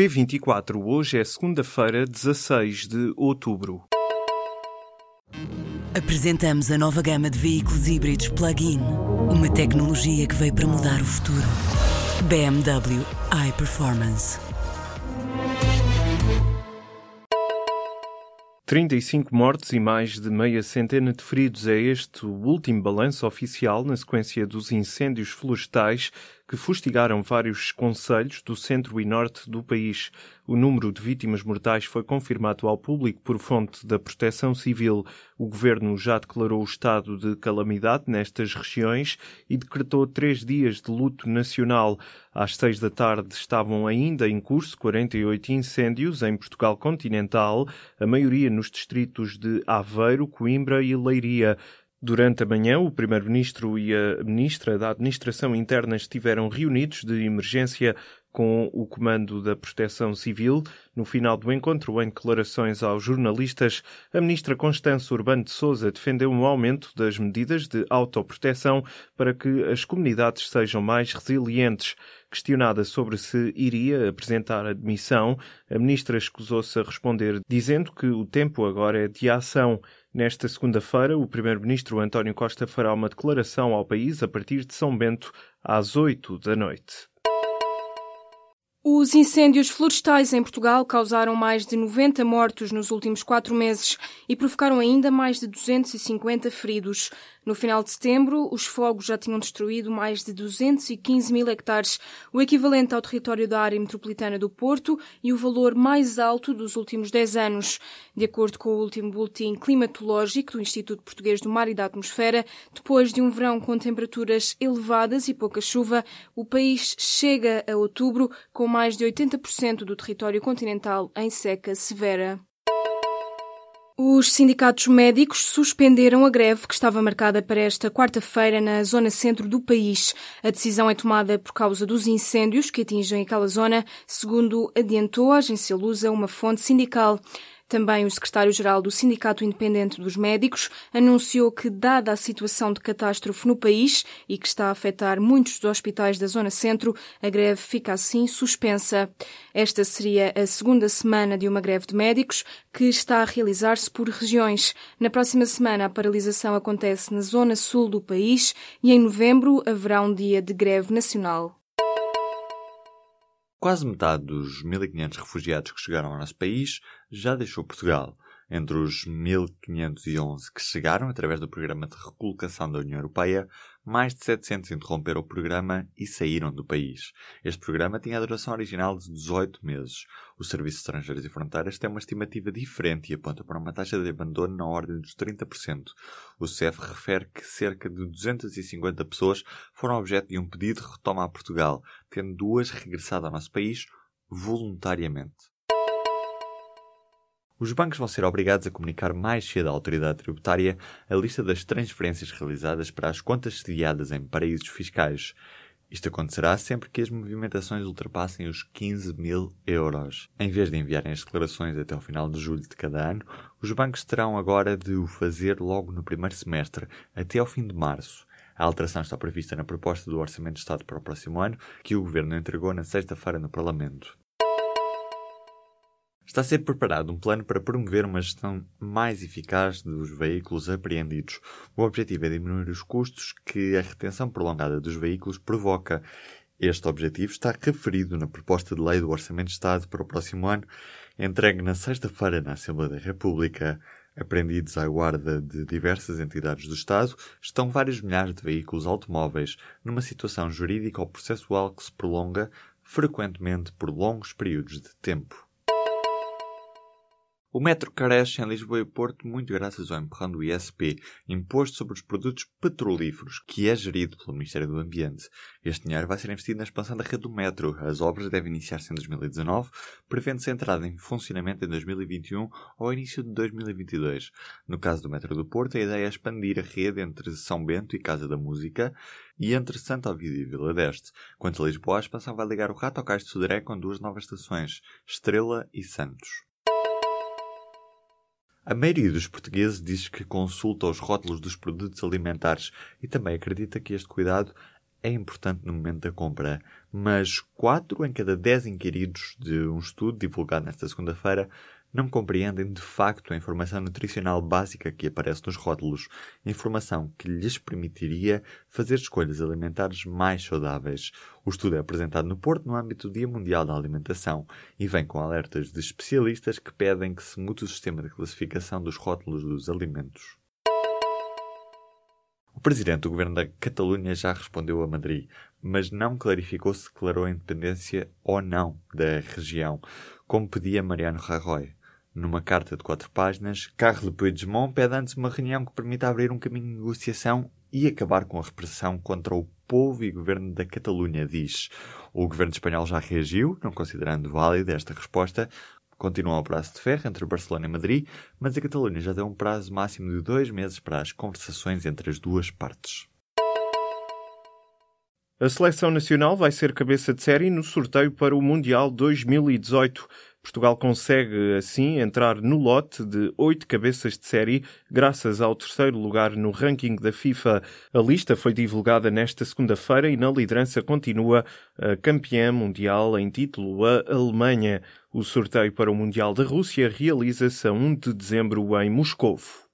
P24, hoje é segunda-feira, 16 de outubro. Apresentamos a nova gama de veículos híbridos plug-in. Uma tecnologia que veio para mudar o futuro. BMW iPerformance. 35 mortes e mais de meia centena de feridos é este o último balanço oficial na sequência dos incêndios florestais que fustigaram vários conselhos do centro e norte do país. O número de vítimas mortais foi confirmado ao público por fonte da Proteção Civil. O governo já declarou o estado de calamidade nestas regiões e decretou três dias de luto nacional. Às seis da tarde estavam ainda em curso 48 incêndios em Portugal continental, a maioria nos distritos de Aveiro, Coimbra e Leiria. Durante a manhã, o Primeiro-Ministro e a Ministra da Administração Interna estiveram reunidos de emergência com o Comando da Proteção Civil. No final do encontro, em declarações aos jornalistas, a Ministra Constança Urbano de Souza defendeu um aumento das medidas de autoproteção para que as comunidades sejam mais resilientes. Questionada sobre se iria apresentar admissão, a Ministra escusou-se a responder, dizendo que o tempo agora é de ação. Nesta segunda-feira, o Primeiro-Ministro António Costa fará uma declaração ao país a partir de São Bento, às oito da noite. Os incêndios florestais em Portugal causaram mais de 90 mortos nos últimos quatro meses e provocaram ainda mais de 250 feridos. No final de setembro, os fogos já tinham destruído mais de 215 mil hectares, o equivalente ao território da área metropolitana do Porto e o valor mais alto dos últimos 10 anos. De acordo com o último boletim climatológico do Instituto Português do Mar e da Atmosfera, depois de um verão com temperaturas elevadas e pouca chuva, o país chega a outubro com mais de 80% do território continental em seca severa. Os sindicatos médicos suspenderam a greve que estava marcada para esta quarta-feira na zona centro do país. A decisão é tomada por causa dos incêndios que atingem aquela zona, segundo adiantou a agência Lusa, uma fonte sindical. Também o secretário-geral do Sindicato Independente dos Médicos anunciou que, dada a situação de catástrofe no país e que está a afetar muitos dos hospitais da Zona Centro, a greve fica assim suspensa. Esta seria a segunda semana de uma greve de médicos que está a realizar-se por regiões. Na próxima semana, a paralisação acontece na Zona Sul do país e em novembro haverá um dia de greve nacional. Quase metade dos 1.500 refugiados que chegaram ao nosso país já deixou Portugal. Entre os 1.511 que chegaram através do programa de recolocação da União Europeia, mais de 700 interromperam o programa e saíram do país. Este programa tinha a duração original de 18 meses. O Serviço de Estrangeiros e Fronteiras tem uma estimativa diferente e aponta para uma taxa de abandono na ordem dos 30%. O CEF refere que cerca de 250 pessoas foram objeto de um pedido de retoma a Portugal, tendo duas regressado ao nosso país voluntariamente. Os bancos vão ser obrigados a comunicar mais cedo à autoridade tributária a lista das transferências realizadas para as contas sediadas em paraísos fiscais. Isto acontecerá sempre que as movimentações ultrapassem os 15 mil euros. Em vez de enviarem as declarações até ao final de julho de cada ano, os bancos terão agora de o fazer logo no primeiro semestre, até ao fim de março. A alteração está prevista na proposta do Orçamento de Estado para o próximo ano, que o Governo entregou na sexta-feira no Parlamento. Está a ser preparado um plano para promover uma gestão mais eficaz dos veículos apreendidos. O objetivo é diminuir os custos que a retenção prolongada dos veículos provoca. Este objetivo está referido na proposta de lei do Orçamento de Estado para o próximo ano, entregue na sexta-feira na Assembleia da República. Apreendidos à guarda de diversas entidades do Estado, estão vários milhares de veículos automóveis, numa situação jurídica ou processual que se prolonga, frequentemente por longos períodos de tempo. O metro cresce em Lisboa e Porto muito graças ao empurrão do ISP, Imposto sobre os Produtos Petrolíferos, que é gerido pelo Ministério do Ambiente. Este dinheiro vai ser investido na expansão da rede do metro. As obras devem iniciar-se em 2019, prevendo-se a entrada em funcionamento em 2021 ou início de 2022. No caso do metro do Porto, a ideia é expandir a rede entre São Bento e Casa da Música e entre Santo Ovídio e Vila d'Este. Quanto a Lisboa, a expansão vai ligar o Rato ao Cais de Sodré com duas novas estações, Estrela e Santos. A maioria dos portugueses diz que consulta os rótulos dos produtos alimentares e também acredita que este cuidado é importante no momento da compra. mas 4 em cada 10 inquiridos de um estudo divulgado nesta segunda-feira não compreendem de facto a informação nutricional básica que aparece nos rótulos, informação que lhes permitiria fazer escolhas alimentares mais saudáveis. O estudo é apresentado no Porto no âmbito do Dia Mundial da Alimentação e vem com alertas de especialistas que pedem que se mude o sistema de classificação dos rótulos dos alimentos. O presidente do governo da Catalunha já respondeu a Madrid, mas não clarificou se declarou a independência ou não da região, como pedia Mariano Rajoy. Numa carta de quatro páginas, Carles Puigdemont pede antes uma reunião que permita abrir um caminho de negociação e acabar com a repressão contra o povo e governo da Catalunha, diz. O governo espanhol já reagiu, não considerando válida esta resposta. Continua o prazo de ferro entre Barcelona e Madrid, mas a Catalunha já deu um prazo máximo de dois meses para as conversações entre as duas partes. A seleção nacional vai ser cabeça de série no sorteio para o Mundial 2018. Portugal consegue, assim, entrar no lote de oito cabeças de série, graças ao terceiro lugar no ranking da FIFA. A lista foi divulgada nesta segunda-feira e na liderança continua a campeã mundial em título, a Alemanha. O sorteio para o Mundial da Rússia realiza-se a 1 de dezembro em Moscovo.